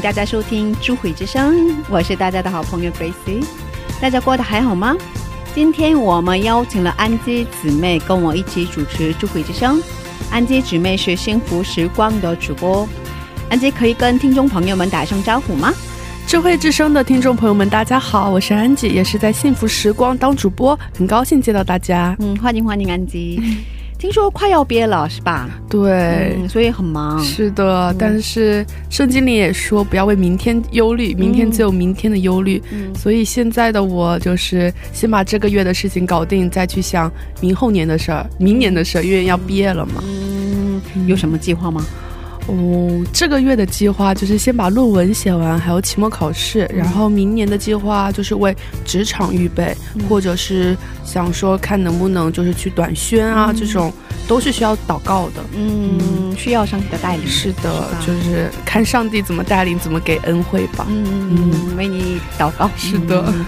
迎大家收听《智慧之声》，我是大家的好朋友 Gracie。大家过得还好吗？今天我们邀请了安吉姊妹跟我一起主持《智慧之声》。安吉姊妹是幸福时光的主播，安吉可以跟听众朋友们打声招呼吗？智慧之声的听众朋友们，大家好，我是安吉，也是在幸福时光当主播，很高兴见到大家。嗯，欢迎欢迎安吉。听说快要毕业了是吧？对，嗯，所以很忙。是的，但是圣经里也说不要为明天忧虑，明天只有明天的忧虑。嗯所以现在的我就是先把这个月的事情搞定，再去想明后年的事儿、明年的事儿，因为要毕业了嘛。嗯，有什么计划吗？哦，这个月的计划就是先把论文写完，还有期末考试，然后明年的计划就是为职场预备，或者是想说看能不能就是去短宣啊，这种都是需要祷告的。嗯，需要上帝的带领。是的，吧就是看上帝怎么带领，怎么给恩惠吧。嗯，为你祷告。是的嗯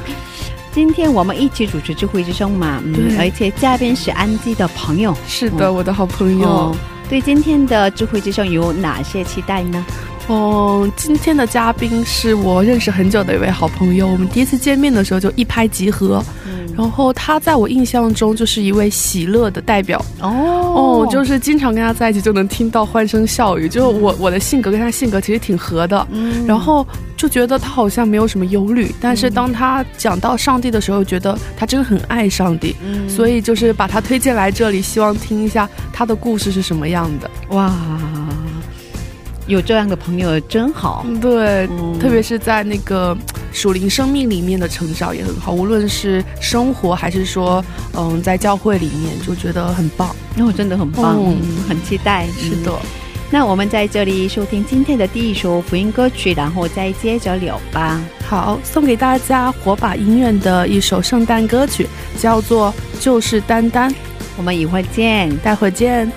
今天我们一起主持智慧之声嘛，嗯而且嘉宾是安吉的朋友。是的，我的好朋友。哦，对今天的智慧之声有哪些期待呢？哦，今天的嘉宾是我认识很久的一位好朋友，我们第一次见面的时候就一拍即合。嗯，然后他在我印象中就是一位喜乐的代表。哦。哦，就是经常跟他在一起就能听到欢声笑语，就我我的性格跟他性格其实挺合的，嗯。然后就觉得他好像没有什么忧虑，但是当他讲到上帝的时候，觉得他真的很爱上帝，嗯。所以就是把他推荐来这里，希望听一下他的故事是什么样的。哇，有这样的朋友真好。对，嗯特别是在那个属灵生命里面的成长也很好，无论是生活还是说，嗯，在教会里面，就觉得很棒。哦，真的很棒，很期待。是的嗯，那我们在这里收听今天的第一首福音歌曲，然后再接着聊吧。好，送给大家火把音乐的一首圣诞歌曲，叫做《就是丹丹》，我们一会儿见。待会儿见。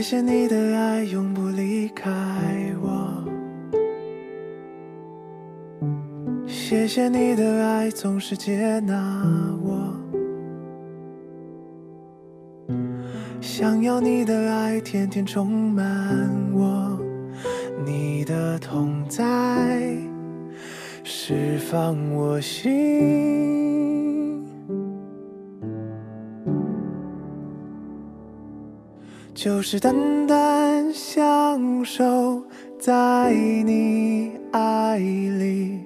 谢谢你的爱，永不离开我。谢谢你的爱，总是接纳我。想要你的爱，天天充满我。你的痛在，释放我心。就是单单享受在你爱里，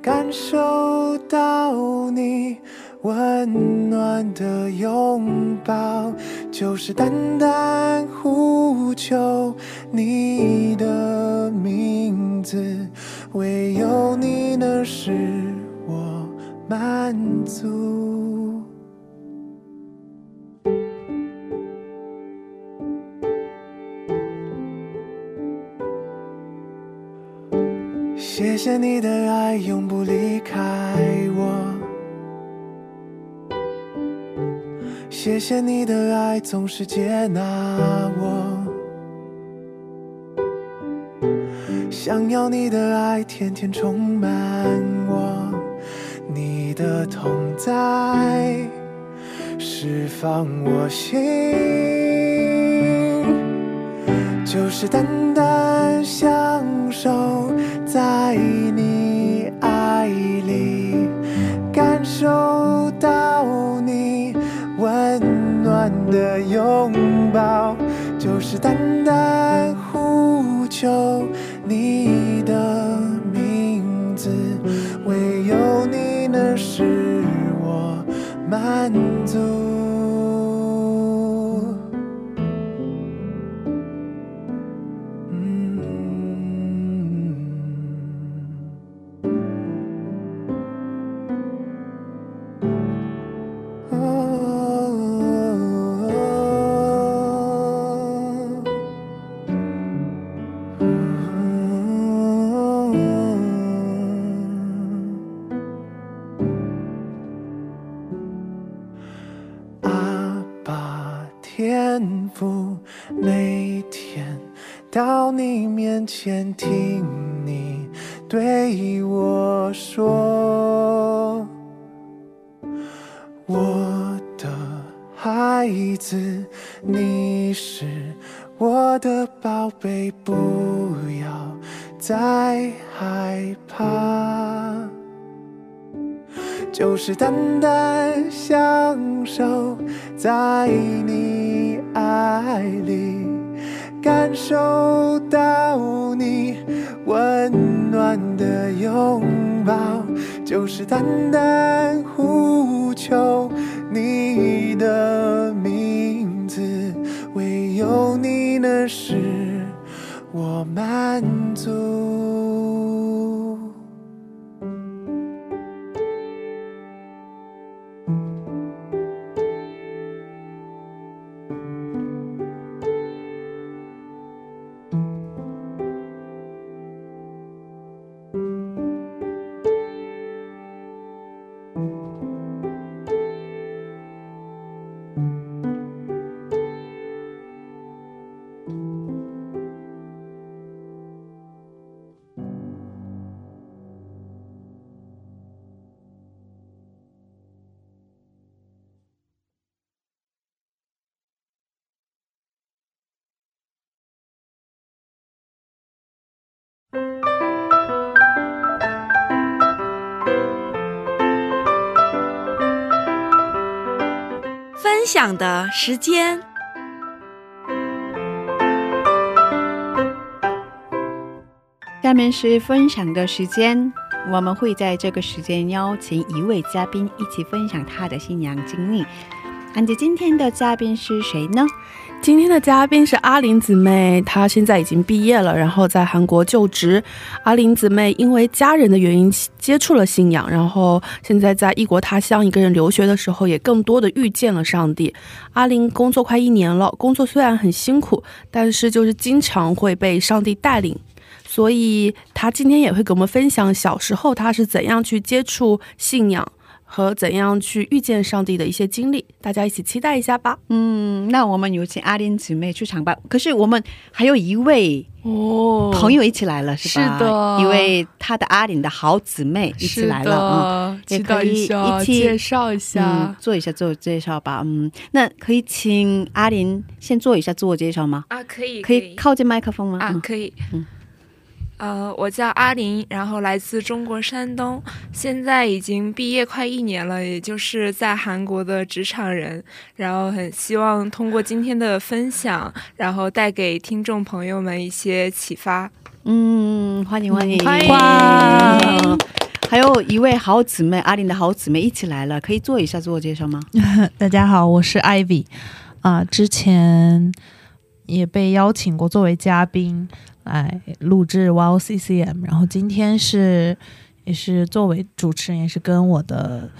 感受到你温暖的拥抱，就是单单呼求你的名字，唯有你能使我满足。谢谢你的爱，永不离开我。谢谢你的爱，总是接纳我。想要你的爱，天天充满我。你的痛在，释放我心。就是单单享受在你爱里，感受到你温暖的拥抱，就是单单呼求你的名字，唯有你能使我满足。分享的时间。下面是分享的时间，我们会在这个时间邀请一位嘉宾一起分享他的新娘经历。安姐，今天的嘉宾是谁呢？今天的嘉宾是阿林姊妹，她现在已经毕业了，然后在韩国就职。阿林姊妹因为家人的原因接触了信仰，然后现在在异国他乡一个人留学的时候，也更多的遇见了上帝。阿林工作快一年了，工作虽然很辛苦，但是就是经常会被上帝带领。所以他今天也会给我们分享小时候他是怎样去接触信仰和怎样去遇见上帝的一些经历，大家一起期待一下吧。嗯，那我们有请阿林姊妹出场吧。可是我们还有一位哦朋友一起来了，是吧？是的一位他的阿林的好姊妹一起来了。嗯，是的，期待一下，也可以一起介绍一下。嗯，做一下自我介绍吧。嗯，那可以请阿林先做一下自我介绍吗？啊，可以，可以靠近麦克风吗？啊，嗯可以。嗯呃，我叫阿林，然后来自中国山东，现在已经毕业快一年了，也就是在韩国的职场人。然后很希望通过今天的分享，然后带给听众朋友们一些启发。嗯，欢迎欢迎欢迎哇还有一位好姊妹，阿林的好姊妹一起来了，可以做一下自我介绍吗？大家好，我是 Ivy 啊、之前也被邀请过作为嘉宾来录制 Wow CCM，然后今天是也是作为主持人，也是跟我的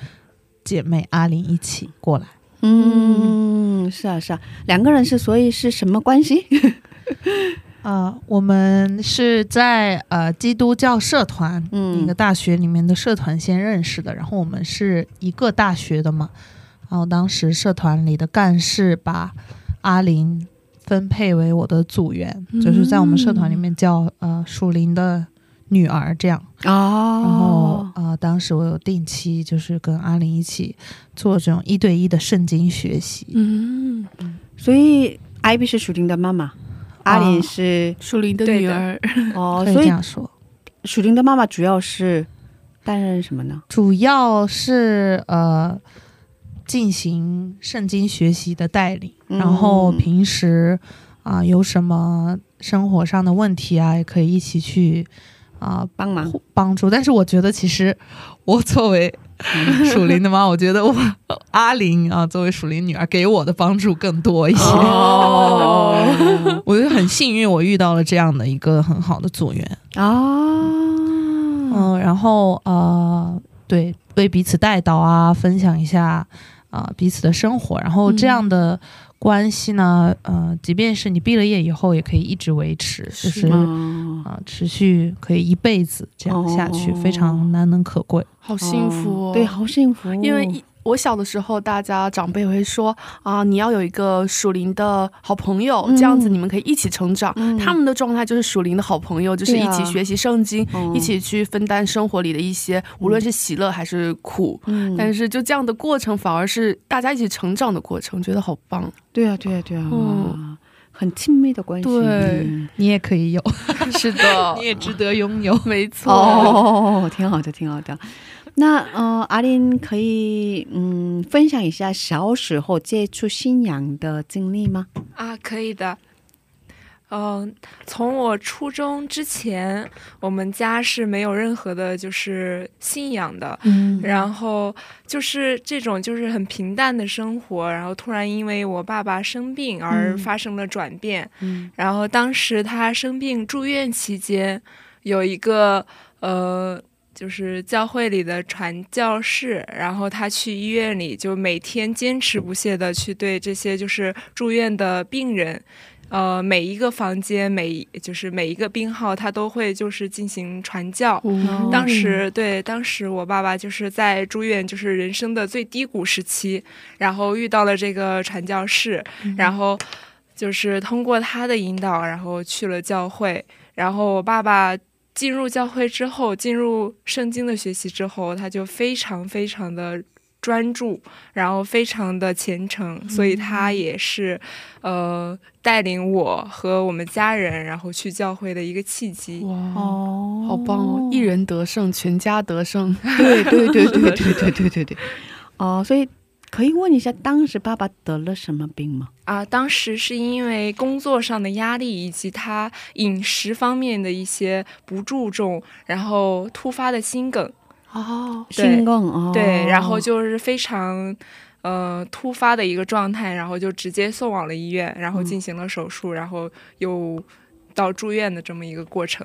姐妹阿玲一起过来。嗯，是啊是啊，两个人是所以是什么关系？啊、我们是在呃基督教社团嗯。一个大学里面的社团先认识的，然后我们是一个大学的嘛，然后当时社团里的干事把阿林分配为我的组员，就是在我们社团里面叫呃属灵的女儿这样，哦。然后呃当时我有定期就是跟阿玲一起做这种一对一的圣经学习，嗯，所以 Ivy 是属灵的妈妈，阿林是属灵的女儿，哦，可以所以这样说。属灵的妈妈主要是担任什么呢？主要是呃进行圣经学习的带领，嗯然后平时啊、有什么生活上的问题啊，也可以一起去啊、帮忙。帮助。但是我觉得其实我作为属灵的妈，我觉得我 阿玲啊作为属灵女儿给我的帮助更多一些。哦 我觉得很幸运，我遇到了这样的一个很好的组员。啊，嗯，然后呃，对，为彼此带导啊，分享一下啊、彼此的生活，然后这样的关系呢，呃，即便是你毕了业以后，也可以一直维持，就是啊、哦持续可以一辈子这样下去，哦非常难能可贵。好幸福哦。对，好幸福。因为一我小的时候，大家长辈会说啊，你要有一个属灵的好朋友，嗯这样子你们可以一起成长。嗯他们的状态就是属灵的好朋友，就是一起学习圣经，嗯一起去分担生活里的一些，无论是喜乐还是苦。嗯但是就这样的过程，反而是大家一起成长的过程，觉得好棒。对啊，对啊，对啊，嗯很亲密的关系。对嗯你也可以有，是的 你也值得拥有。没错。哦，挺好的，挺好的。那呃，阿林可以嗯分享一下小时候接触信仰的经历吗？啊，可以的。嗯、从我初中之前，我们家是没有任何的，就是信仰的。嗯然后就是这种就是很平淡的生活，然后突然因为我爸爸生病而嗯发生了转变。嗯然后当时他生病住院期间，有一个呃，就是教会里的传教士，然后他去医院里就每天坚持不懈的去对这些就是住院的病人。呃，每一个房间，每就是每一个病号，他都会就是进行传教。嗯当时对，当时我爸爸就是在住院，就是人生的最低谷时期，然后遇到了这个传教士，然后就是通过他的引导，然后去了教会。然后我爸爸进入教会之后，进入圣经的学习之后，他就非常非常的专注，然后非常的虔诚，所以他也是呃带领我和我们家人，然后去教会的一个契机。哇，哦好棒哦！一人得胜，全家得胜。对对对对对对对对对。哦，所以可以问一下，当时爸爸得了什么病吗？啊，当时是因为工作上的压力以及他饮食方面的一些不注重，然后突发的心梗。哦，心梗哦，对，然后就是非常呃突发的一个状态，然后就直接送往了医院，然后进行了手术，然后又到住院的这么一个过程。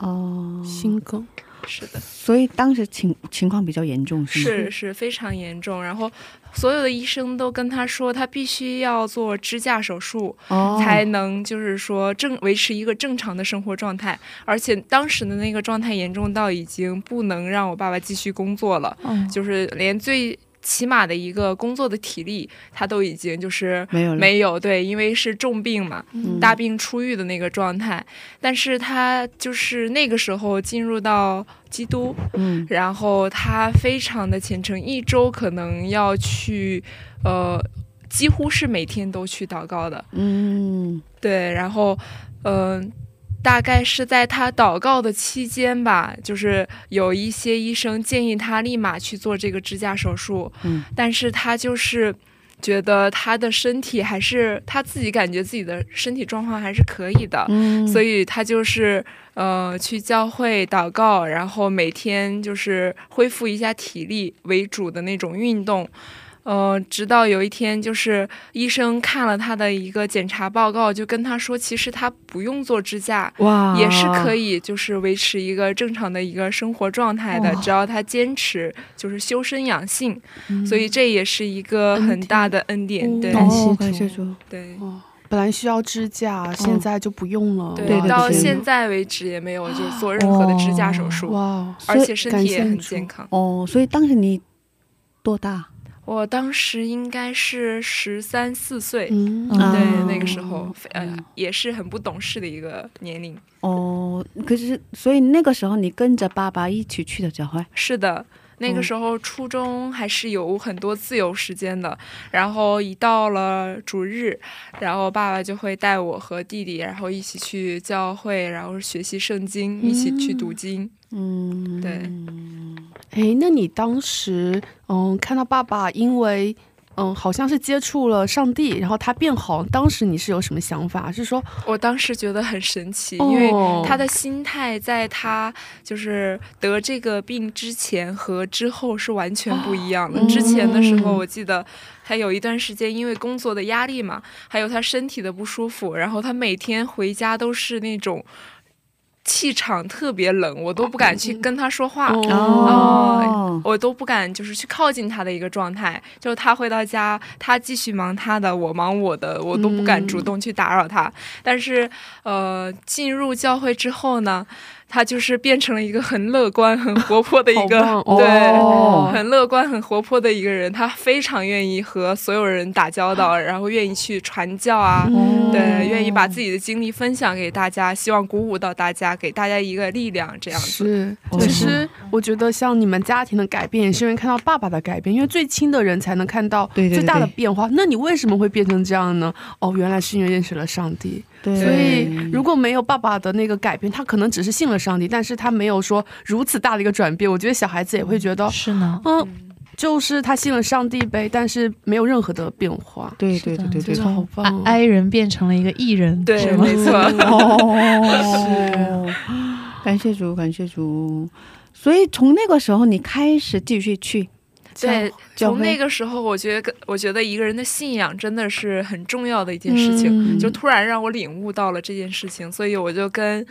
哦，心梗。是的，所以当时情情况比较严重，是吗？是是非常严重。然后所有的医生都跟他说，他必须要做支架手术，哦，才能就是说正维持一个正常的生活状态。而且当时的那个状态严重到已经不能让我爸爸继续工作了，哦就是连最起码的一个工作的体力，他都已经就是没有，没有。对，因为是重病嘛，嗯大病初愈的那个状态。但是他就是那个时候进入到基督，嗯然后他非常的虔诚，一周可能要去，呃，几乎是每天都去祷告的。嗯对，然后，嗯、大概是在他祷告的期间吧，就是有一些医生建议他立马去做这个支架手术，嗯但是他就是觉得他的身体还是他自己感觉自己的身体状况还是可以的，嗯，所以以他就是呃去教会祷告，然后每天就是恢复一下体力为主的那种运动。呃，直到有一天，就是医生看了他的一个检查报告，就跟他说，其实他不用做支架，哇也是可以，就是维持一个正常的一个生活状态的，只要他坚持，就是修身养性，嗯所以这也是一个很大的恩典。嗯对感谢主对哦，本来需要支架，现在就不用了。对到现在为止也没有就是做任何的支架手术。哇，哦而且身体也很健康。哦，所以当时你多大？我当时应该是十三四岁，对哦，那个时候呃嗯也是很不懂事的一个年龄。哦，可是所以那个时候你跟着爸爸一起去的教会，是的，那个时候初中还是有很多自由时间的，然后一到了主日，然后爸爸就会带我和弟弟，然后一起去教会，然后学习圣经，一起去读经。嗯，对，哎，那你当时嗯看到爸爸因为嗯好像是接触了上帝，然后他变好，当时你是有什么想法？是说我当时觉得很神奇，哦因为他的心态在他就是得这个病之前和之后是完全不一样的。哦之前的时候，嗯我记得他有一段时间因为工作的压力嘛，还有他身体的不舒服，然后他每天回家都是那种气场特别冷，我都不敢去跟他说话。哦哦，我都不敢，就是去靠近他的一个状态。就他回到家，他继续忙他的，我忙我的，我都不敢主动去打扰他。但是，呃，进入教会之后呢，他就是变成了一个很乐观、很活泼的一个，对，哦很乐观、很活泼的一个人。他非常愿意和所有人打交道，然后愿意去传教啊，嗯对，愿意把自己的经历分享给大家，希望鼓舞到大家，给大家一个力量，这样子。是，哦其实我觉得像你们家庭的改变，也是因为看到爸爸的改变，因为最亲的人才能看到最大的对变化。那你为什么会变成这样呢？哦，原来是因为认识了上帝。对，所以如果没有爸爸的那个改变，他可能只是信了上帝，但是他没有说如此大的一个转变。我觉得小孩子也会觉得，是呢，嗯，就是他信了上帝呗，但是没有任何的变化。对对对对对好棒哦！i 人变成了一个艺人，对是吗没错哦，感谢主，感谢主。所以从那个时候，你开始继续去对，从那个时候，我觉得，我觉得一个人的信仰真的是很重要的一件事情，嗯就突然让我领悟到了这件事情，所以我就跟。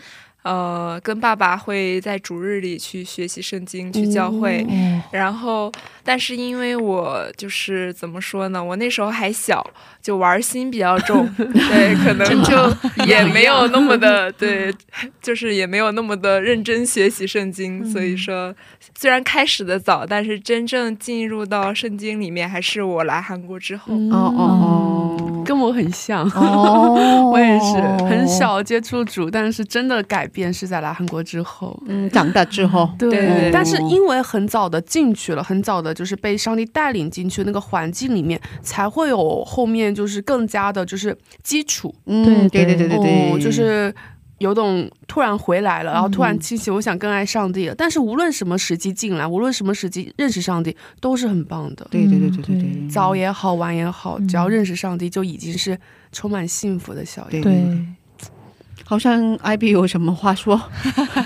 呃，跟爸爸会在主日里去学习圣经，去教会，哦然后，但是因为我就是怎么说呢，我那时候还小，就玩心比较重，对，可能就也没有那么的 对，就是也没有那么的认真学习圣经，所以说虽然开始的早，但是真正进入到圣经里面，还是我来韩国之后。嗯。哦哦跟我很像。哦，我也是很，小接触主，但是真的改变是在来韩国之后。嗯，长大之后，对，但是因为很早的进去了，很早的就是被上帝带领进去那个环境里面，才会有后面就是更加的就是基础。嗯，对对对对对对，哦，就是有种突然回来了，然后突然嗯清醒，我想更爱上帝了。但是无论什么时机进来，无论什么时机认识上帝，都是很棒的。对对对对对嗯对，早也好，晚也好，嗯只要认识上帝，就已经是充满幸福的小对。对好像 IB 有什么话说？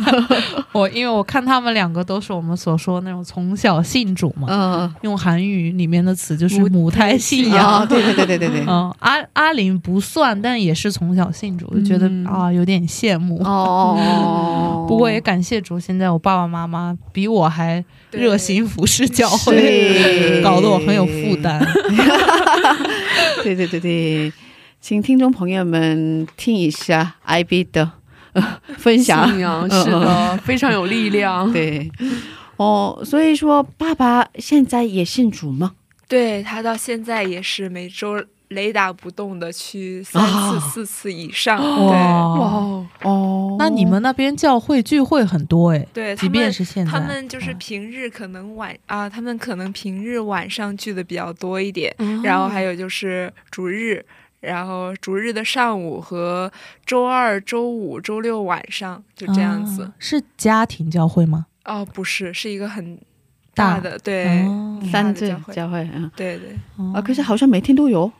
我，因为我看他们两个都是我们所说那种从小信主嘛，嗯，用韩语里面的词就是母母胎信啊，仰。对对对对对对，嗯，阿阿林不算，但也是从小信主，就觉得、嗯啊有点羡慕。哦，不过也感谢主，现在我爸爸妈妈比我还热心服侍教会，搞得我很有负担。对对对对，请听众朋友们听一下 IB 的、呃、分享。信仰是的，非常有力量。对，哦，所以说爸爸现在也信主吗？对他到现在也是每周雷打不动的去三次、啊。四次以上。对。哇，哦，哦，那你们那边教会聚会很多哎，对，他即便们是现在，他们就是嗯。平日可能晚啊，他们可能平日晚上聚的比较多一点，嗯然后还有就是主日，然后逐日的上午和周二、周五、周六晚上就这样子。啊是家庭教会吗？哦，不是，是一个很大大的，对，哦大三次教会教会啊对对啊，可是好像每天都有。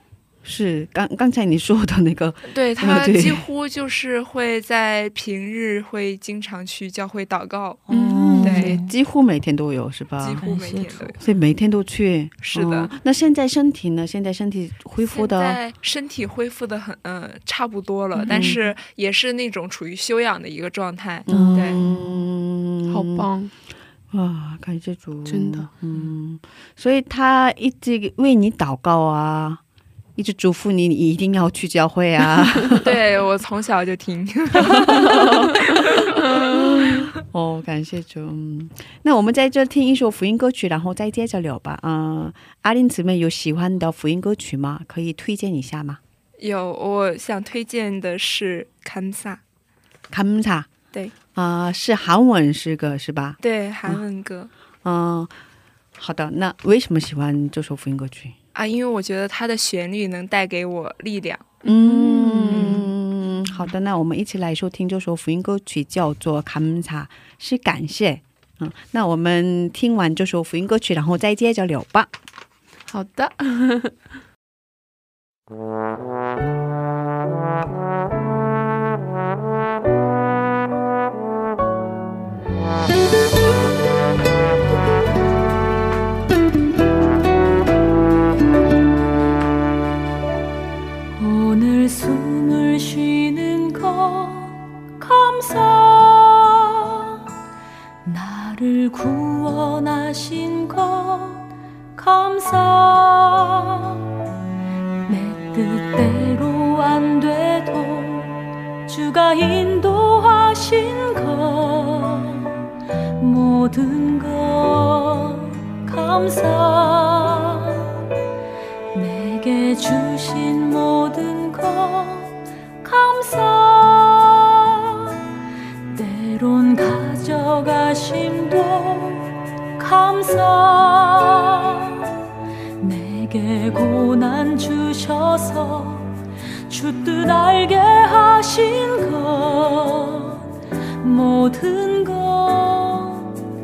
是刚刚才你说的那个，对，他对几乎就是会在平日会经常去教会祷告，嗯对几乎每天都有是吧？几乎每天都有。所以每天都去。是的哦那现在身体呢？现在身体恢复现的在身体恢复的很，嗯、差不多了，嗯但是也是那种处于休养的一个状态。嗯对嗯好棒！哇！感谢主，真的，嗯，所以他一直为你祷告啊，一直嘱咐你，你一定要去教会啊。对我从小就听。哦，感谢主。嗯那我们在这听一首福音歌曲，然后再接着聊吧。嗯、阿林姊妹有喜欢的福音歌曲吗？可以推荐一下吗？有，我想推荐的是堪萨，감 사。 对啊、是韩文诗歌是吧？对韩文歌。嗯、好的，那为什么喜欢这首福音歌曲？啊，因为我觉得它的旋律能带给我力量。嗯，好的，那我们一起来收听这首福音歌曲，叫做《卡门查》，是感谢。嗯，那我们听完这首福音歌曲，然后再接着聊吧。好的。감사. 나를 구원하신 것 감사. 내 뜻대로 안 돼도 주가 인도하신 것 모든 것 감사. 내게 주 가져가심도 감사. 내게 고난 주셔서 주 뜻 알게 하신 것 모든 것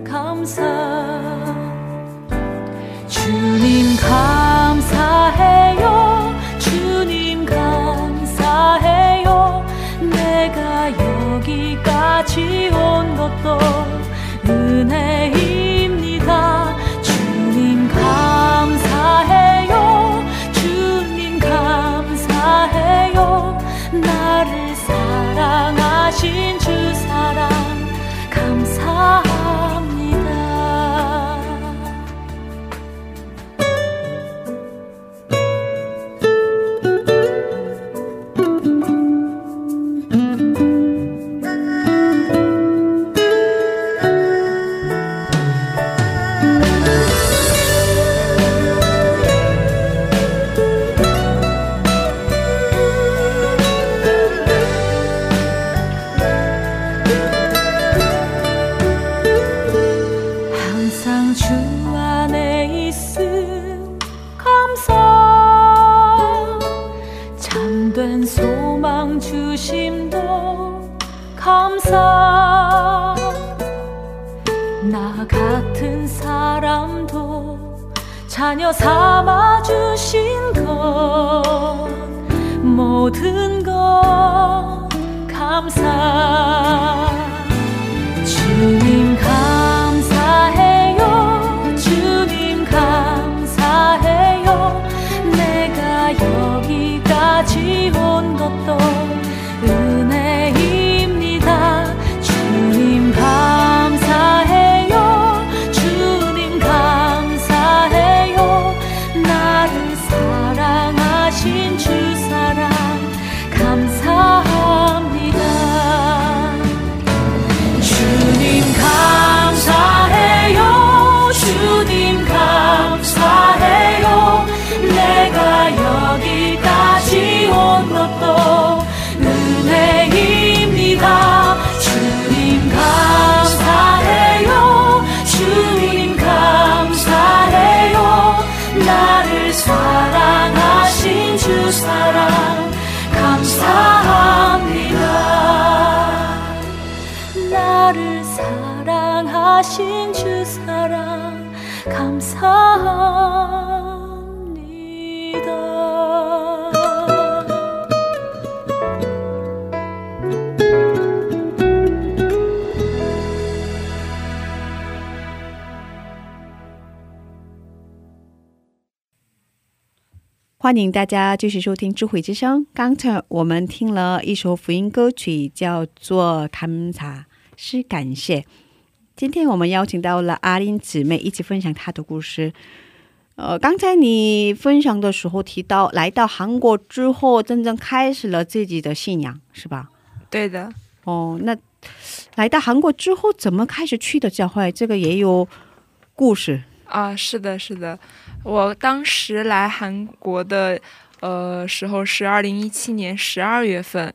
감사. 주님 감사해요. 주님 감사해요. 내가 여기까지 온 것도 은혜입 나 같은 사람도 자녀 삼아 주신 것 모든 것 감사. 주님 감사해요. 주님 감사해요. 내가 여기까지 온 것도 하신 주 사랑 감사합니다. “欢迎大家继续收听《智慧之声》。刚才我们听了一首福音歌曲，叫做《감사》，是感谢。 今天我们邀请到了阿林姊妹一起分享她的故事。呃，刚才你分享的时候提到，来到韩国之后，真正开始了自己的信仰，是吧？对的，哦，那来到韩国之后，怎么开始去的教会？这个也有故事。啊，是的，是的，我当时来韩国的呃时候是二零一七年十二月份，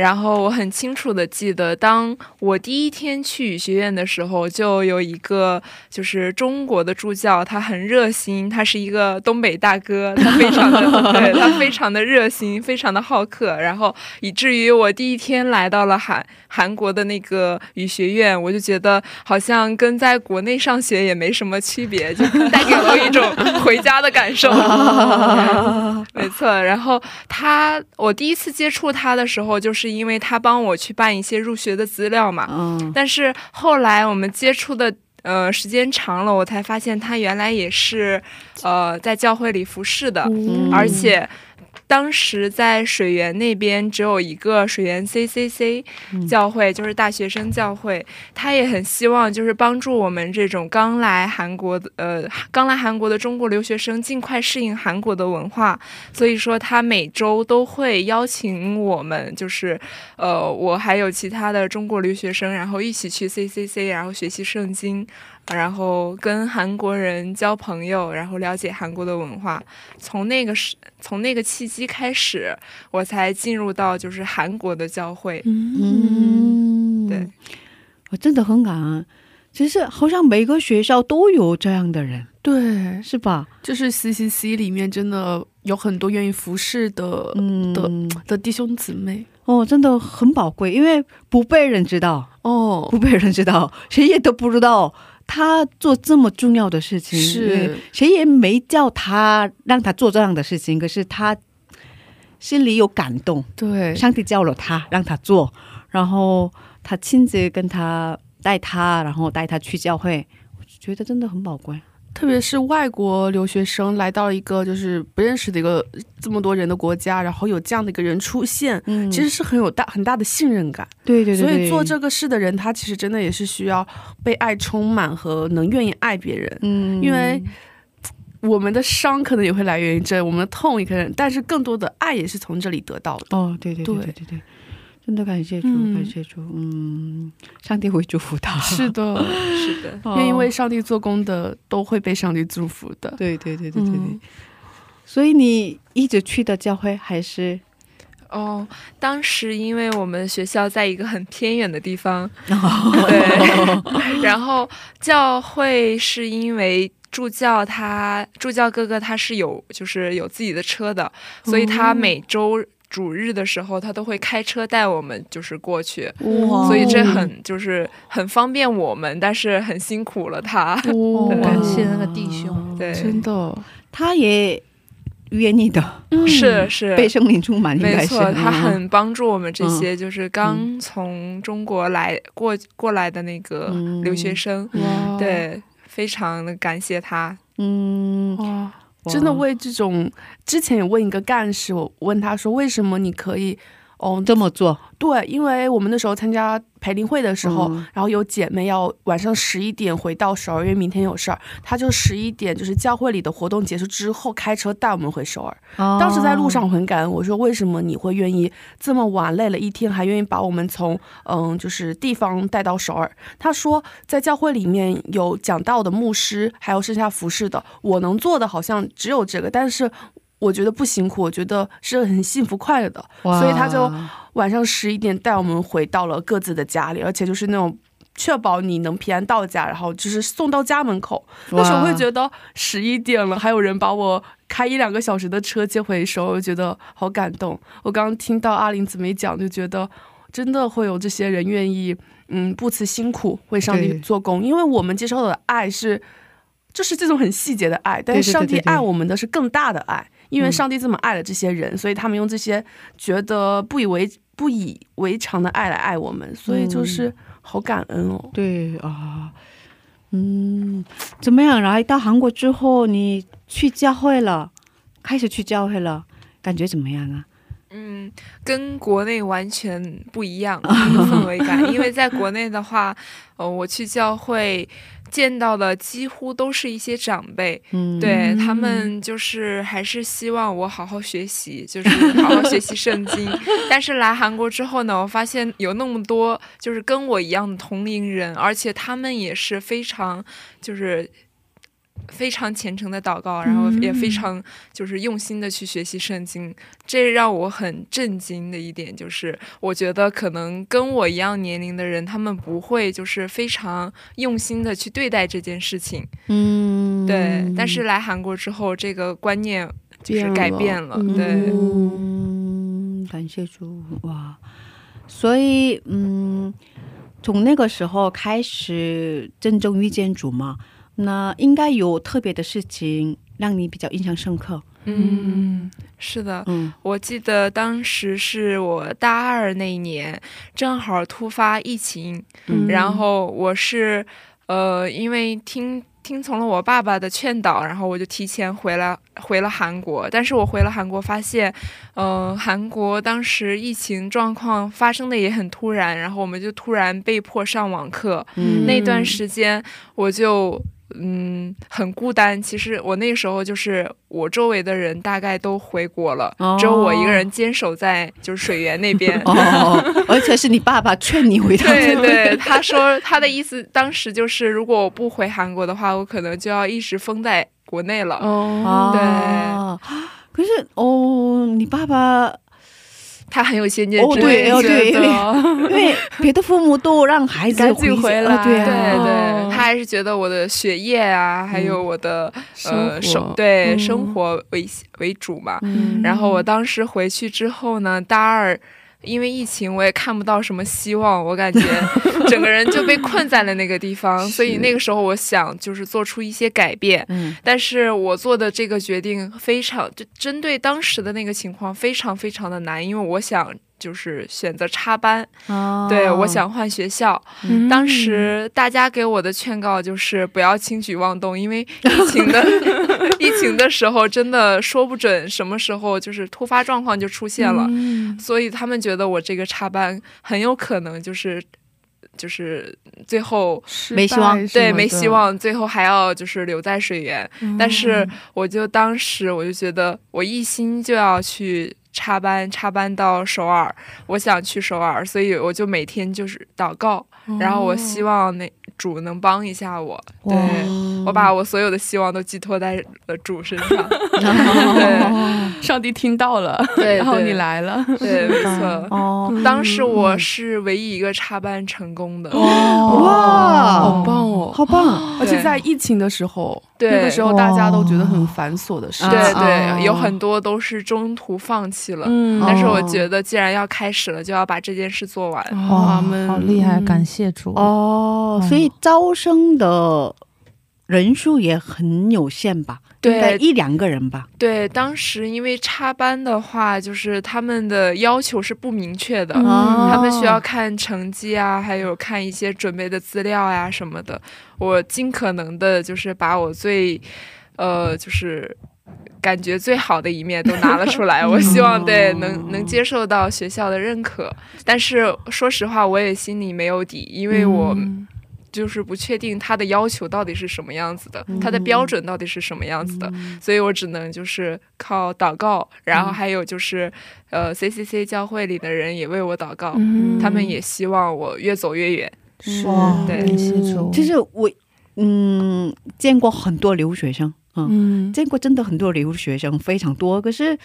然后我很清楚的记得，当我第一天去语学院的时候，就有一个就是中国的助教，他很热心，他是一个东北大哥，他非常的对他非常的热心，非常的好客，然后以至于我第一天来到了韩韩国的那个语学院，我就觉得好像跟在国内上学也没什么区别，就带给我一种回家的感受。没错，然后他，我第一次接触他的时候，就是因为他帮我去办一些入学的资料嘛。嗯但是后来我们接触的呃时间长了，我才发现他原来也是呃在教会里服侍的，嗯而且。当时在水源那边只有一个水源 CCC 教会，就是大学生教会。他也很希望就是帮助我们这种刚来韩国的呃刚来韩国的中国留学生尽快适应韩国的文化。所以说他每周都会邀请我们，就是呃我还有其他的中国留学生，然后一起去 CCC，然后学习圣经。然后跟韩国人交朋友，然后了解韩国的文化。从那个时，从那个契机开始，我才进入到就是韩国的教会。嗯，对，我真的很感恩。其实好像每个学校都有这样的人，对，是吧？就是 CCC 里面真的有很多愿意服侍的、嗯的的弟兄姊妹哦，真的很宝贵，因为不被人知道，哦不，被人知道，谁也都不知道他做这么重要的事情，是谁也没叫他让他做这样的事情，可是他心里有感动，对，上帝叫了他，让他做，然后他亲自跟他带他，然后带他去教会，我觉得真的很宝贵。特别是外国留学生来到一个就是不认识的一个这么多人的国家，然后有这样的一个人出现，嗯其实是很有大很大的信任感。对对对所以做这个事的人，他其实真的也是需要被爱充满和能愿意爱别人。嗯因为我们的伤可能也会来源于这，我们的痛也可能，但是更多的爱也是从这里得到的。哦，对对对对对对对，真的感谢主，嗯感谢主，嗯，上帝会祝福他。是的，是的，哦愿意为上帝做工的，都会被上帝祝福的。对对对对对对，嗯。所以你一直去的教会还是？哦，当时因为我们学校在一个很偏远的地方，对，然后教会是因为。助教他助教哥哥他是有就是有自己的车的，所以他每周主日的时候他都会开车带我们就是过去，所以这很就是很方便我们，但是很辛苦了他。哦，感谢那个弟兄。对，真的，他也愿意的，是是。被圣灵充满，没错，他嗯很帮助我们这些就是刚从中国来过过来的那个嗯。留学生，哇，对，非常的感谢他。嗯，哇，真的为这种，之前也问一个干事，我问他说，为什么你可以，哦，这么做，对，因为我们那时候参加培灵会的时候，嗯然后有姐妹要晚上十一点回到首尔，因为明天有事儿，她就十一点就是教会里的活动结束之后开车带我们回首尔。当时在路上我很感恩，我说为什么你会愿意这么晚累了一天，还愿意把我们从嗯就是地方带到首尔？她说在教会里面有讲道的牧师，还有剩下服侍的，我能做的好像只有这个，但是。我觉得不辛苦，我觉得是很幸福快乐的，所以他就晚上十一点带我们回到了各自的家里，而且就是那种确保你能平安到家，然后就是送到家门口。那时候会觉得十一点了，还有人把我开一两个小时的车接回时候，我觉得好感动。我刚刚听到阿玲姊妹讲，就觉得真的会有这些人愿意嗯不辞辛苦为上帝做工，因为我们接受的爱是。就是这种很细节的爱，但是上帝爱我们的是更大的爱，因为嗯上帝这么爱了这些人，所以他们用这些觉得不以为不以为常的爱来爱我们，所以就是好感恩哦。对啊，嗯，怎么样？来到韩国之后，你去教会了，开始去教会了，感觉怎么样啊？嗯，跟国内完全不一样 那个氛围感，因为在国内的话，呃，我去教会见到的几乎都是一些长辈，嗯，对他们就是还是希望我好好学习，就是 好好学习圣经。但是来韩国之后呢，我发现有那么多就是跟我一样的同龄人，而且他们也是非常就是。非常虔诚的祷告，然后也非常就是用心的去学习圣经。这让我很震惊的一点就是，我觉得可能跟我一样年龄的人，他们不会就是非常用心的去对待这件事情。嗯，对。但是来韩国之后，这个观念就是改变了。对，嗯，感谢主哇。所以，嗯。从那个时候开始真正遇见主嘛，那应该有特别的事情让你比较印象深刻。嗯，是的，嗯，我记得当时是我大二那一年，正好突发疫情，然后我是呃，因为听。听从了我爸爸的劝导，然后我就提前回了回了韩国。但是我回了韩国，发现，嗯，韩国当时疫情状况发生的也很突然，然后我们就突然被迫上网课。那段时间，我就。嗯，很孤单。其实我那时候就是我周围的人大概都回国了，只有我一个人坚守在就是水源那边。哦，而且是你爸爸劝你回。对对，他说他的意思当时就是，如果我不回韩国的话，我可能就要一直封在国内了。哦，对。可是哦，你爸爸。他很有先见之明，对，对对因为别的父母都让孩子回来，对对，他还是觉得我的学业啊，还有我的呃生对生活为为主嘛。然后我当时回去之后呢，大二。因为疫情，我也看不到什么希望，我感觉 整个人就被困在了那个地方。所以那个时候，我想就是做出一些改变。嗯，但是我做的这个决定非常就针对当时的那个情况，非常非常的难，因为我想。就是选择插班，对我想换学校。当时大家给我的劝告就是不要轻举妄动，因为疫情的 疫情的时候真的说不准什么时候就是突发状况就出现了，所以他们觉得我这个插班很有可能就是就是最后没希望，对，没希望，最后还要就是留在水源。但是我就当时我就觉得我一心就要去。插班，插班到首尔，我想去首尔，所以我就每天就是祷告，然后我希望那。主能帮一下我，对我把我所有的希望都寄托在了主身上。对，上帝听到了，然后你来了，对，没错。哦，当时我是唯一一个插班成功的。哇，好棒哦，好棒！而且在疫情的时候，对，那个时候大家都觉得很繁琐的事，对对，有很多都是中途放弃了。嗯，但是我觉得既然要开始了，就要把这件事做完。哇，好厉害，感谢主哦，所以。招生的人数也很有限吧？对，一两个人吧。对，当时因为插班的话，就是他们的要求是不明确的，他们需要看成绩啊，还有看一些准备的资料呀什么的。我尽可能的，就是把我最，呃，就是感觉最好的一面都拿了出来。我希望对能能接受到学校的认可，但是说实话，我也心里没有底，因为我。就是不确定他的要求到底是什么样子的，他的标准到底是什么样子的，所以我只能就是靠祷告，然后还有就是，呃，C C C 教会里的人也为我祷告，他们也希望我越走越远。是，对，其实我嗯见过很多留学生，嗯，见过真的很多留学生非常多，可是。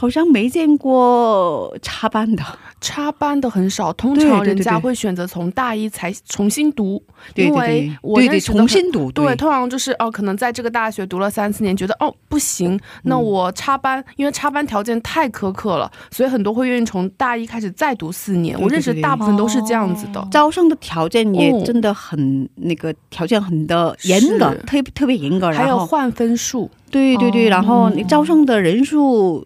好像没见过插班的，插班的很少。通常人家会选择从大一才重新读，因为我认识重新读。对，通常就是哦，可能在这个大学读了三四年，觉得哦不行，那我插班，因为插班条件太苛刻了，所以很多会愿意从大一开始再读四年。我认识大部分都是这样子的。招生的条件也真的很那个，条件很的严格，特特别严格，还要换分数。对对对，然后你招生的人数。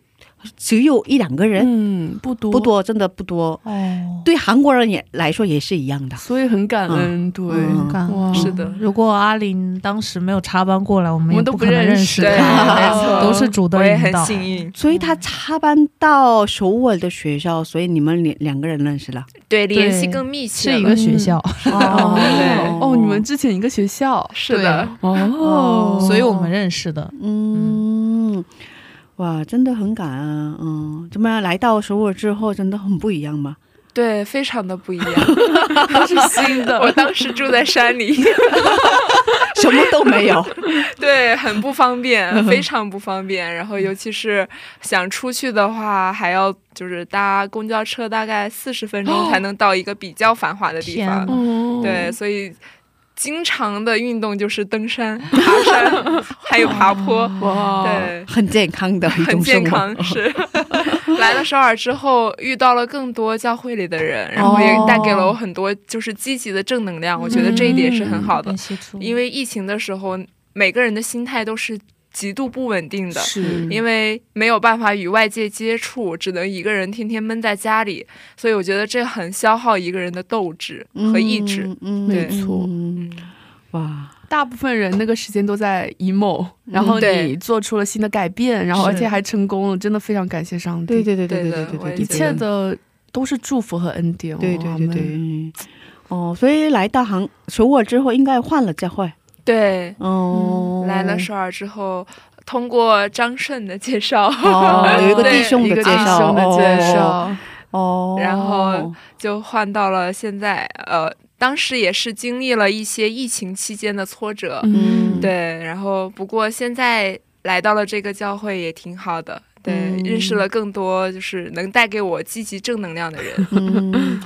只有一两个人，嗯，不多。不多，真的不多。哦，对韩国人也来说也是一样的，所以很感恩，对，感恩。是的，如果阿林当时没有插班过来，我们我们都不可能认识。他，没错，都是主动引导。幸运，所以他插班到首尔的学校，所以你们两两个人认识了，对，联系更密切，是一个学校。哦，对，哦，你们之前一个学校，是的，哦，所以我们认识的，嗯。哇，真的很赶啊，嗯，怎么样？来到首尔之后，真的很不一样吗？对，非常的不一样。都是新的。我当时住在山里，什么都没有。对，很不方便，非常不方便。然后尤其是想出去的话，还要就是搭公交车，大概四十分钟才能到一个比较繁华的地方。对，所以经常的运动就是登山、爬山，还有爬坡。哇，对，很健康的一很。健康。是 来了首尔之后，遇到了更多教会里的人，然后也带给了我很多就是积极的正能量。我觉得这一点是很好的因为疫情的时候，每个人的心态都是极度不稳定的。是因为没有办法与外界接触，只能一个人天天闷在家里，所以我觉得这很消耗一个人的斗志和意志。嗯，没错哇，大部分人那个时间都在 emo，然后你做出了新的改变，然后而且还成功了，真的非常感谢上帝。对对对对对对对对，一切的都是祝福和恩典。对对哇对对。哦，所以来到杭首尔之后，应该换了教会。对，哦，来了。首尔之后，通过张顺的介绍，哦，有一个 对弟兄的介绍，兄的介哦，绍，哦，然后就换到了现在，呃，当时也是经历了一些疫情期间的挫折，嗯，对，然后不过现在来到了这个教会也挺好的，对，嗯。认识了更多就是能带给我积极正能量的人。嗯，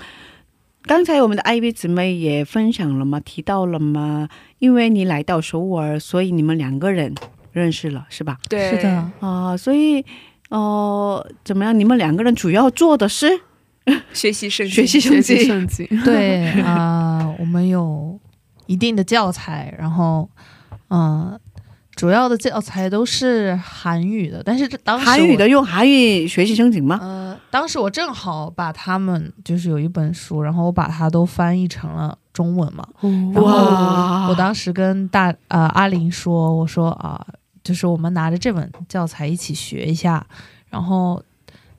刚才我们的 IV 姊妹也分享了吗？提到了吗？因为你来到首尔，所以你们两个人认识了，是吧？对，是的，啊、所以哦、怎么样？你们两个人主要做的是学习圣经，学习圣学习经。圣经。对啊、我们有一定的教材，然后嗯、主要的教材都是韩语的，但是这当时韩语的用韩语学习申请吗？呃，当时我正好把他们就是有一本书，然后我把它都翻译成了中文嘛。然后哇我当时跟大呃阿玲说，我说啊、就是我们拿着这本教材一起学一下。然后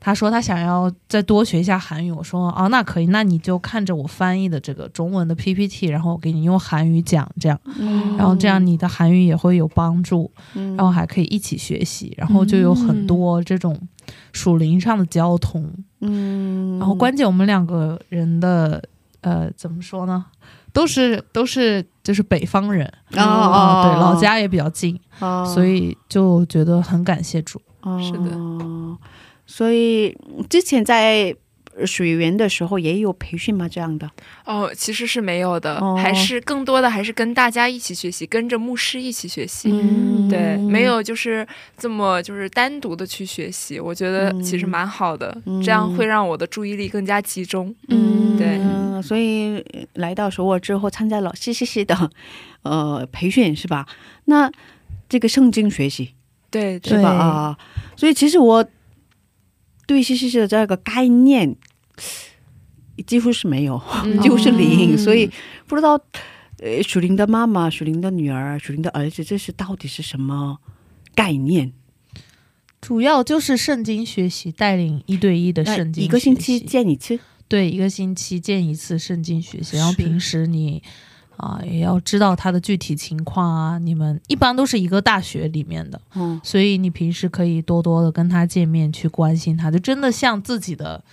他说他想要再多学一下韩语，我说啊那可以，那你就看着我翻译的这个中文的 PPT，然后我给你用韩语讲，这样，然后这样你的韩语也会有帮助。嗯然后还可以一起学习，然后就有很多这种属灵上的交通。嗯。然后关键我们两个人的呃怎么说呢，都是都是就是北方人。哦哦对，老家也比较近，哦。所以就觉得很感谢主。是的。哦所以之前在水源的时候也有培训吗？这样的哦，其实是没有的，哦还是更多的还是跟大家一起学习，跟着牧师一起学习。嗯对，没有就是这么就是单独的去学习，我觉得其实蛮好的，嗯这样会让我的注意力更加集中。嗯对嗯所以呃来到首尔之后参加了 CCC 的呃培训是吧？那这个圣经学习对对是吧？啊，所以其实我对 CCC 的这个概念几乎是没有，嗯几乎是零，嗯所以不知道呃属灵的妈妈、属灵的女儿、属灵的儿子，这是到底是什么概念？主要就是圣经学习，带领一对一的圣经一个星期见一次，对，一个星期见一次圣经学习，然后平时你啊、也要知道他的具体情况啊。你们一般都是一个大学里面的，嗯，所以你平时可以多多的跟他见面，去关心他，就真的像自己的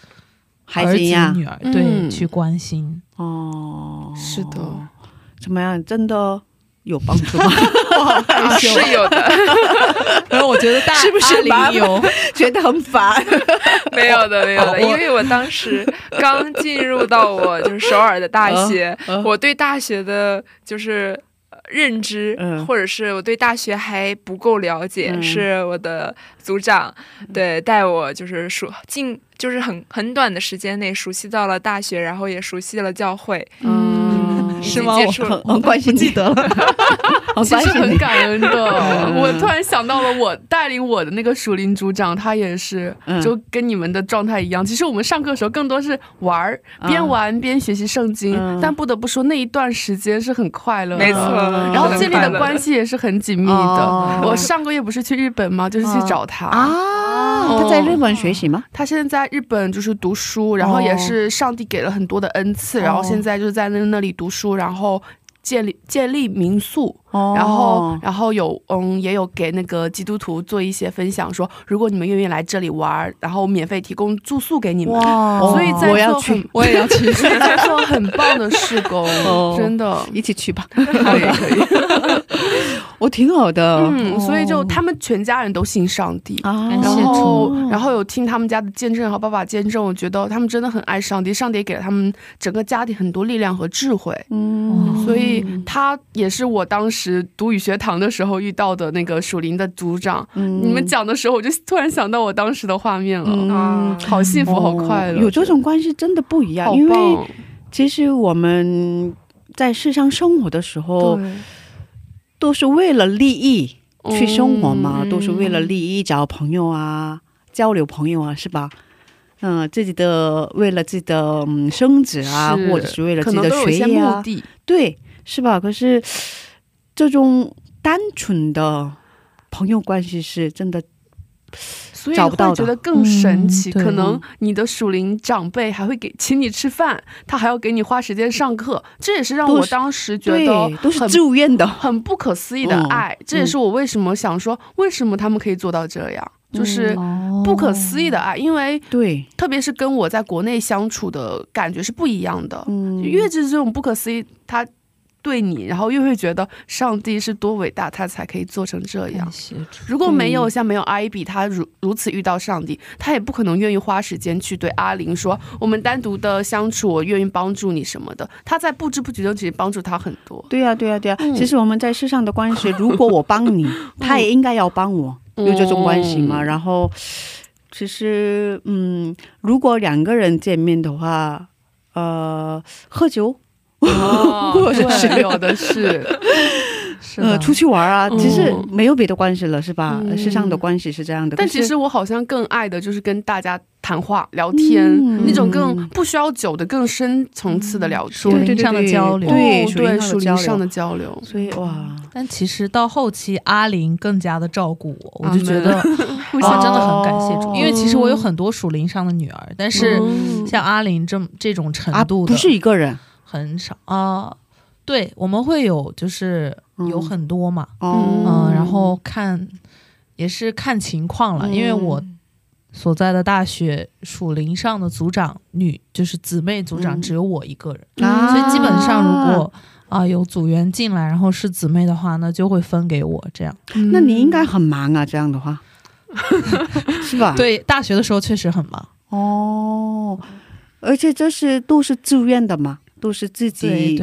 孩儿子子一样女儿，对，嗯去关心。哦，是的，怎么样？真的有帮助吗？啊是有的，然后我觉得大 是不是阿玲有觉得很烦。没有的，没有的，因为我当时刚进入到我就是首尔的大学，我对大学的就是。呃认知，嗯。或者是我对大学还不够了解，嗯。是我的组长对带我就是熟进，就是很很短的时间内熟悉到了大学，然后也熟悉了教会，嗯，已是吗？我很很关心记得了。很 其实很。感恩的。嗯我突然想到了，我带领我的那个属灵组长，他也是嗯，就跟你们的状态一样。其实我们上课的时候更多是玩儿，边玩边学习圣经。嗯但不得不说，那一段时间是很快乐的，没错，嗯然后建立的关系也是很紧密的。哦我上个月不是去日本吗？就是去找他。啊，哦。他在日本学习吗？他现在在日本就是读书，然后也是上帝给了很多的恩赐，然后现在就是在那那里读书，然后建立建立民宿，哦。然后然后有嗯也有给那个基督徒做一些分享，说如果你们愿意来这里玩，然后免费提供住宿给你们。哇。所以在我要去做很，我也要去。所以在做很棒的事工，哦。真的。一起去吧，可以 可以，我挺好的，嗯，所以就他们全家人都信上帝，啊，然后然后有听他们家的见证和爸爸见证，我觉得他们真的很爱上帝，上帝也给了他们整个家庭很多力量和智慧，嗯，所以他也是我当时读语学堂的时候遇到的那个属灵的组长。嗯。你们讲的时候，我就突然想到我当时的画面了，嗯。啊，好幸福，好快乐，有这种关系真的不一样，因为，其实我们在世上生活的时候，都是为了利益去生活嘛，嗯。都是为了利益找朋友啊，交流朋友啊，是吧？嗯、自己的为了自己的嗯升职啊，或者是为了自己的学业啊，对，是吧？可是这种单纯的朋友关系是真的，所以找不到的会觉得更神奇。嗯可能你的属灵长辈还会给请你吃饭，他还要给你花时间上课，这也是让我当时觉得对，都是很自愿的，很不可思议的嗯爱。这也是我为什么想说，为什么他们可以做到这样，就是不可思议的爱。因为对，特别是跟我在国内相处的感觉是不一样的，嗯越是这种不可思议，他对你，然后又会觉得上帝是多伟大，他才可以做成这样如果没有像没有阿伊比他如如此遇到上帝，他也不可能愿意花时间去对阿玲说我们单独的相处，我愿意帮助你什么的。他在不知不觉中其实帮助他很多。对呀、对呀、对呀、嗯其实我们在世上的关系，如果我帮你，他也应该要帮我，有这种关系嘛。嗯然后，其实，嗯，如果两个人见面的话，呃，喝酒，哦 或者 是有的是，是呃，出去玩啊，嗯。其实没有别的关系了，是吧？嗯。世上的关系是这样的。但其实我好像更爱的就是跟大家谈话聊天，嗯。那种更不需要久的、更深层次的聊属天。对上的交流。对哦对，属灵属灵上的的交交流。所以哇，但其实到后期，阿玲更加的照顾我，我就觉得哇，真的很感谢主。哦因为其实我有很多属灵上的女儿，但是嗯。像阿玲这么这种程啊，度的不是一个人很少啊。对，我们会有就是有很多嘛，哦，嗯，然后看也是看情况了，因为我所在的大学属林上的组长女就是姊妹组长嗯只有我一个人，啊所以基本上如果啊、有组员进来，然后是姊妹的话，那就会分给我这样。那你应该很忙啊，这样的话，是吧？对，大学的时候确实很忙。哦，而且这是都是自愿的嘛，都是自己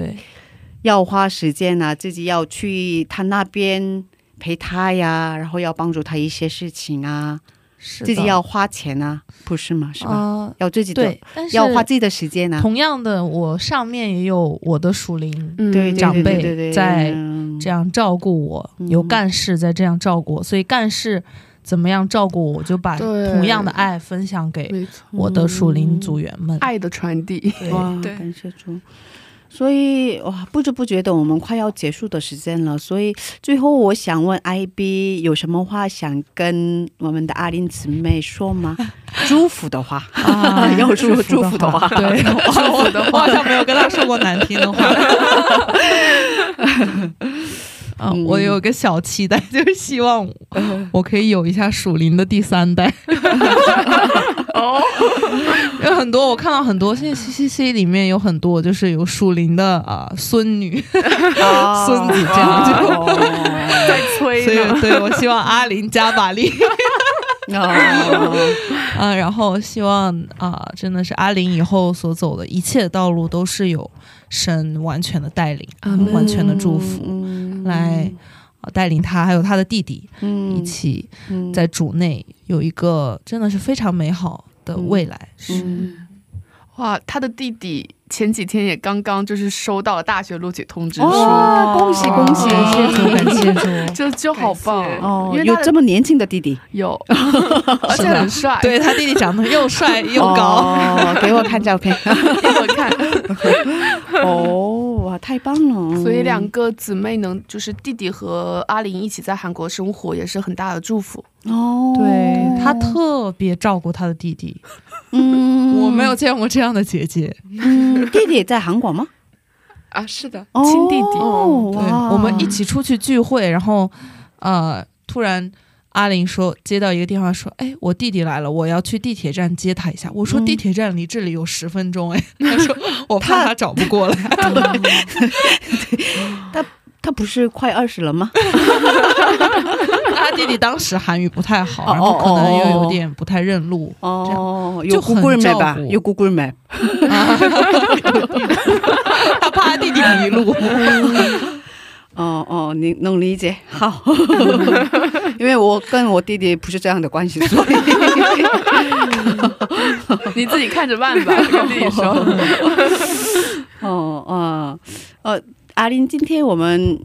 要花时间啊，自己要去他那边陪他呀，然后要帮助他一些事情啊，是自己要花钱啊，不是吗？是吧？呃要自己的对，但是要花自己的时间啊。同样的，我上面也有我的属灵嗯对长辈在嗯这样照顾我，嗯有干事在这样照顾我，所以干事怎么样照顾我，我就把对同样的爱分享给，我的属灵组员们。爱的传递。对哇，感谢主。所以哇，不知不觉的，我们快要结束的时间了。所以最后，我想问 IB 有什么话想跟我们的阿林姊妹说吗？祝福的话，啊要说祝福的话对，祝福的话，我好像没有跟他说过难听的话。啊，嗯我有个小期待，就是希望我可以有一下属灵的第三代。哦，有很多我看到很多，现在 C C C 里面有很多就是有属灵的啊、孙女、孙子这样，就哦。在催所以呢，对我希望阿林加把力。哦，啊，然后希望啊，真的是阿林以后所走的一切道路都是有神完全的带领，完全的祝福，嗯来啊带领他还有他的弟弟嗯一起嗯在主内有一个真的是非常美好的未来。是哇，他的弟弟前几天也刚刚就是收到了大学录取通知书，哇，恭喜恭喜！感谢主，感谢主。就就好棒哦因，为有这么年轻的弟弟，有，而且很帅，对他弟弟长得又帅又高，哦，给我看照片。给我看。哦，哇，太棒了！所以两个姊妹能就是弟弟和阿玲一起在韩国生活，也是很大的祝福。哦，对她特别照顾她的弟弟，嗯，我没有见过这样的姐姐。嗯，弟弟也在韩国吗？啊，是的，亲弟弟对，我们一起出去聚会，然后呃，突然阿玲说接到一个电话说，哎，我弟弟来了，我要去地铁站接他一下。我说嗯地铁站离这里有十分钟，哎，他说我怕他找不过来。他他不是快二十了吗？他弟弟当时韩语不太好，哦然后可能又哦有点不太认路，哦，就有 Google 很 Map 吧？有 Google Map。他怕他弟弟迷路。哦哦，你能理解，好，因为我跟我弟弟不是这样的关系，所以 你自己看着办吧，跟弟弟说。哦哦呃，阿林，今天我们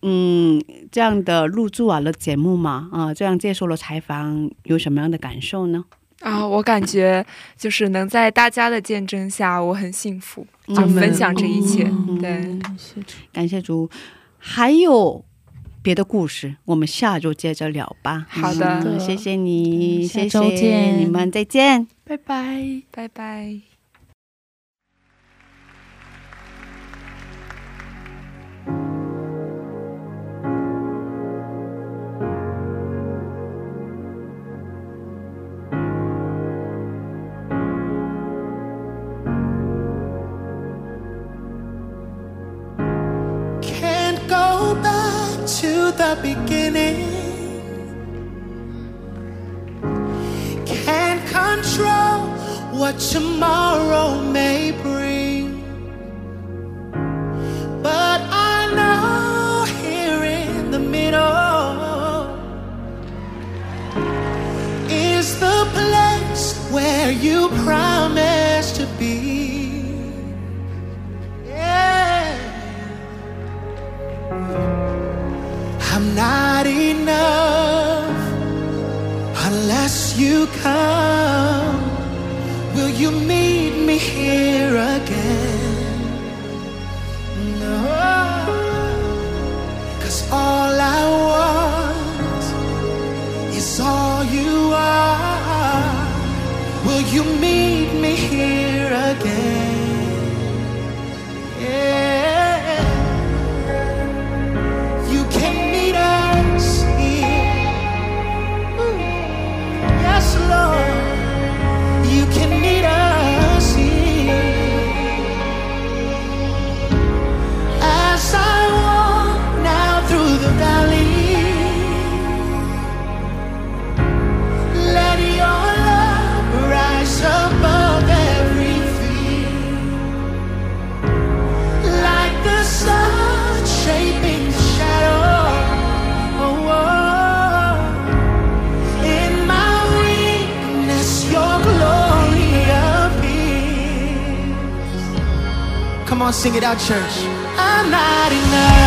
嗯这样的录制完了节目嘛，啊、这样接受了采访，有什么样的感受呢？啊，我感觉就是能在大家的见证下，我很幸福，就嗯分享这一切。嗯对，感谢主，还有。别的故事，我们下周接着聊吧。好的嗯谢谢你，嗯下谢周谢见你们，再见。拜拜。拜拜。Beginning. Can't control what tomorrow may bring. But I know here in the middle is the place where you come. Will you meet me here sing it out, church. I'm not enough.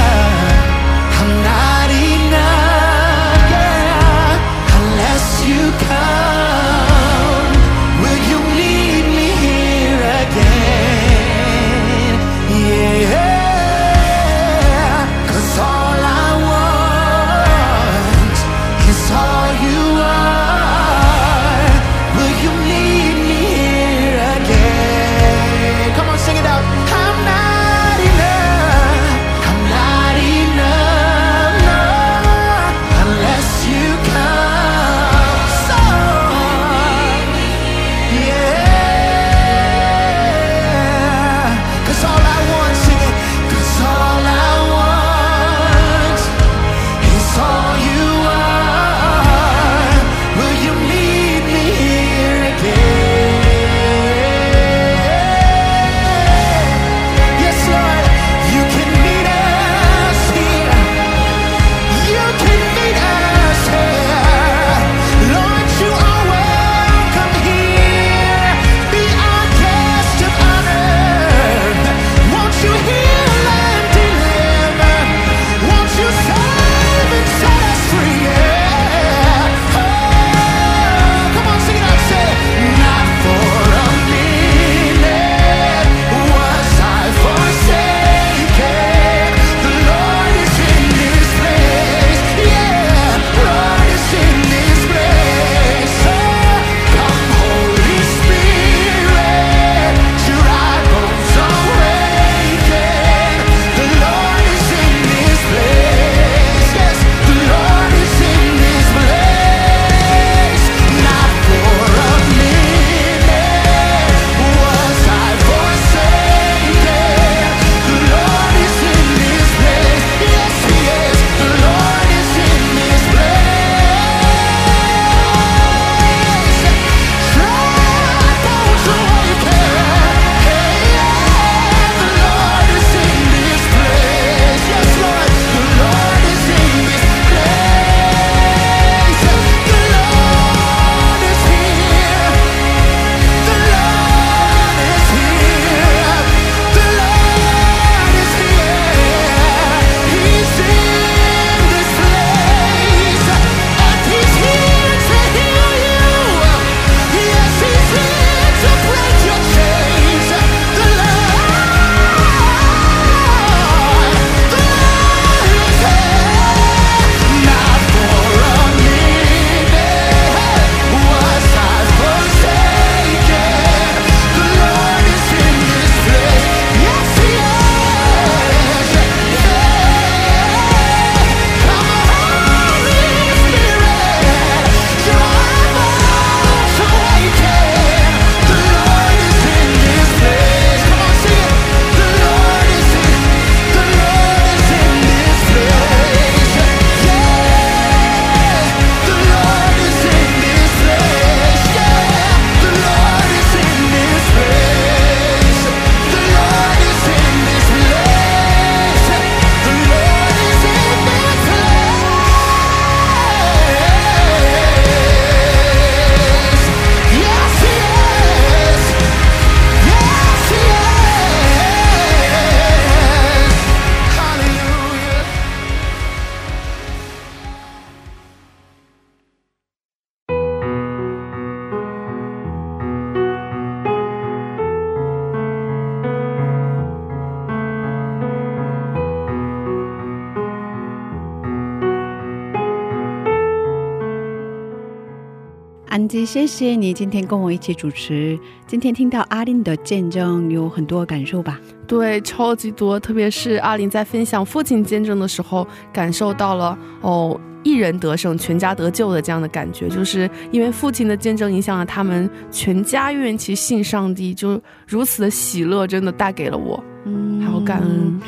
谢谢你今天跟我一起主持。今天听到阿林的见证，有很多感受吧？对，超级多，特别是阿林在分享父亲见证的时候，感受到了哦，一人得胜，全家得救的这样的感觉，就是因为父亲的见证影响了他们全家愿其信上帝，就如此的喜乐，真的带给了我，嗯好感恩。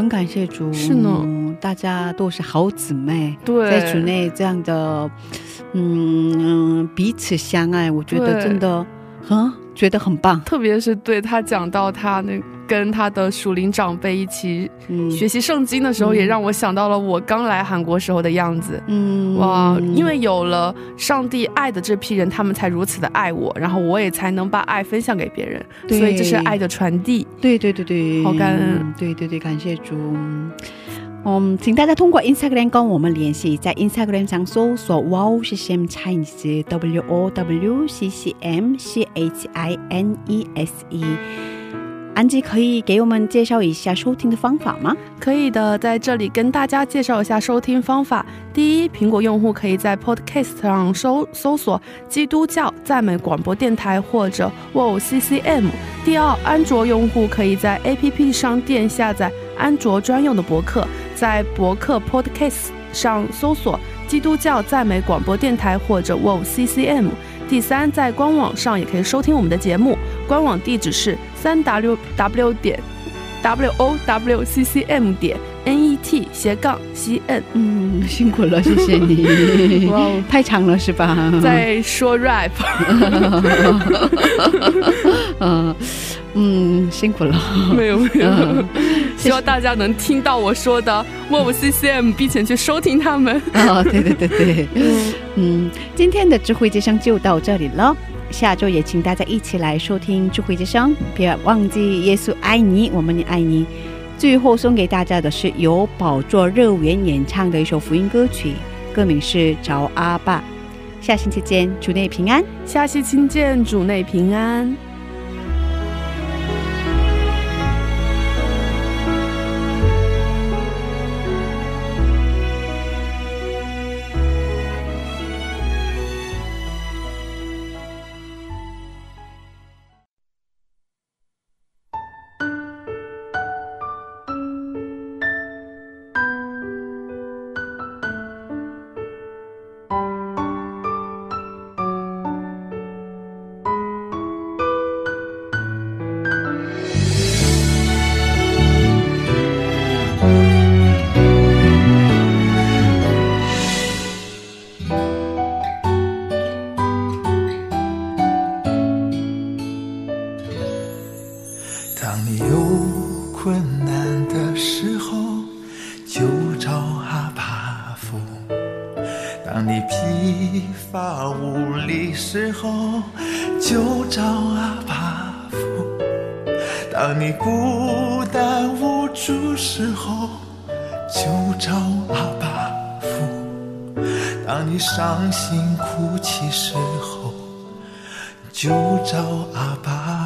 很感谢主。是呢，大家都是好姊妹，对，在主内这样的，嗯，彼此相爱，我觉得真的很觉得很棒。特别是对他讲到他那跟他的属灵长辈一起嗯学习圣经的时候，嗯也让我想到了我刚来韩国时候的样子。嗯哇，因为有了上帝爱的这批人，他们才如此的爱我，然后我也才能把爱分享给别人，对所以这是爱的传递。对对对对，好感恩嗯对对对，感谢主。嗯，请大家通过 Instagram 跟我们联系，在 Instagram 上搜索 Wow CCM Chinese W O W C C M C H I N E S E。安吉可以给我们介绍一下收听的方法吗？可以的，在这里跟大家介绍一下收听方法。第一，苹果用户可以在 Podcast 上搜搜索“基督教赞美广播电台”或者 “Wow CCM”。第二，安卓用户可以在 APP 商店下载安卓专用的博客，在博客 Podcast 上搜索“基督教赞美广播电台”或者 “Wow CCM”。第三，在官网上也可以收听我们的节目，官网地址是三 w w 点 w o w c c m 点 n e t 斜杠 c n。嗯，辛苦了，谢谢你。哇哦太长了是吧？在说 rap，嗯嗯，辛苦了。没有没有嗯，希望大家能听到我说的 w c c m，并且去收听他们。啊、对对对对，嗯，今天的智慧之声就到这里了。下周也请大家一起来收听智慧之声，别忘记耶稣爱你，我们也爱你。最后送给大家的是由宝座热园演唱的一首福音歌曲，歌名是《找阿爸》。下星期见，主内平安。下期亲见，主内平安。困难的时候，就找阿爸父；当你疲乏无力时候，就找阿爸父；当你孤单无助时候，就找阿爸父；当你伤心哭泣时候，就找阿爸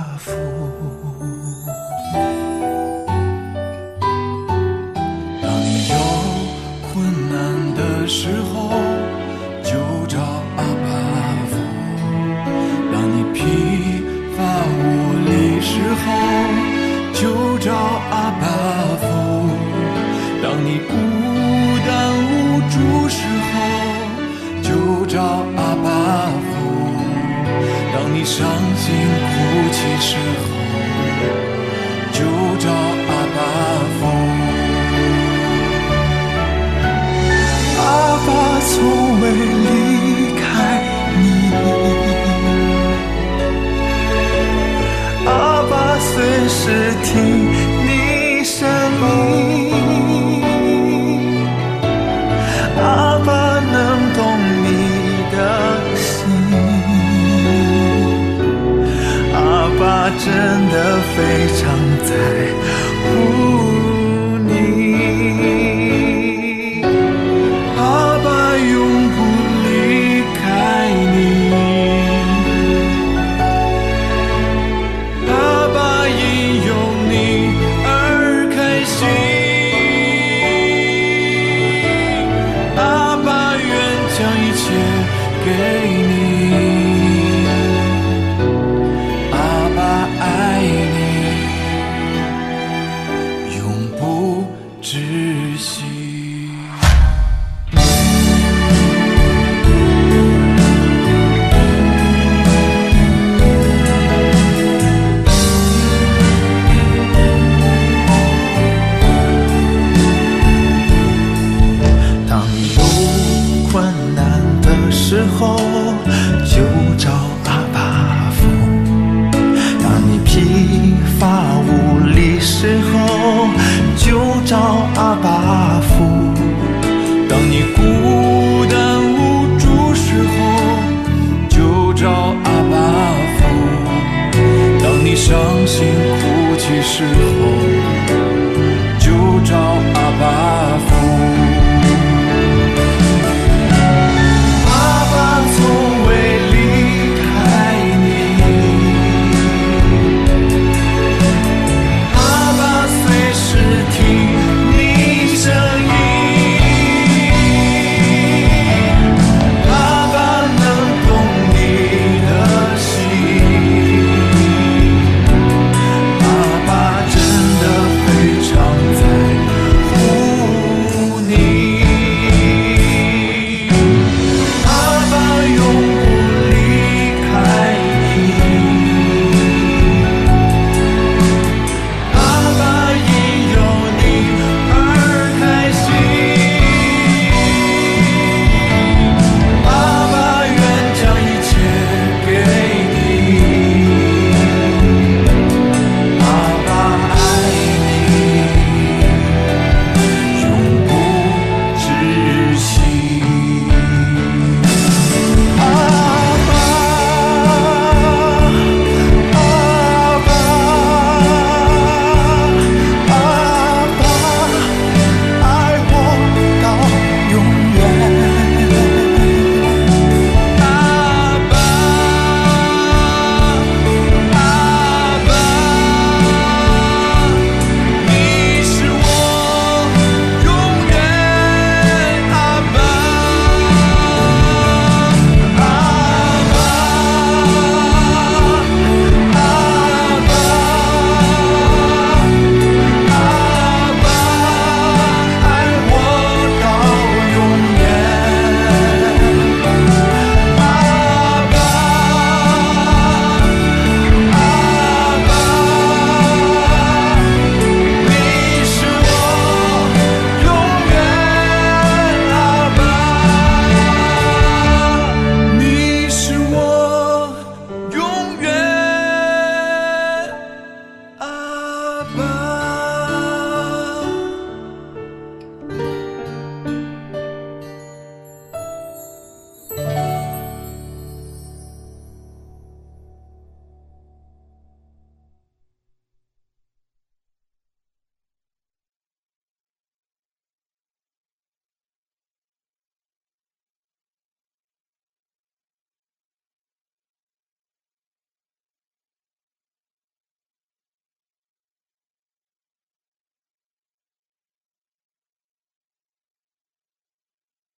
给你。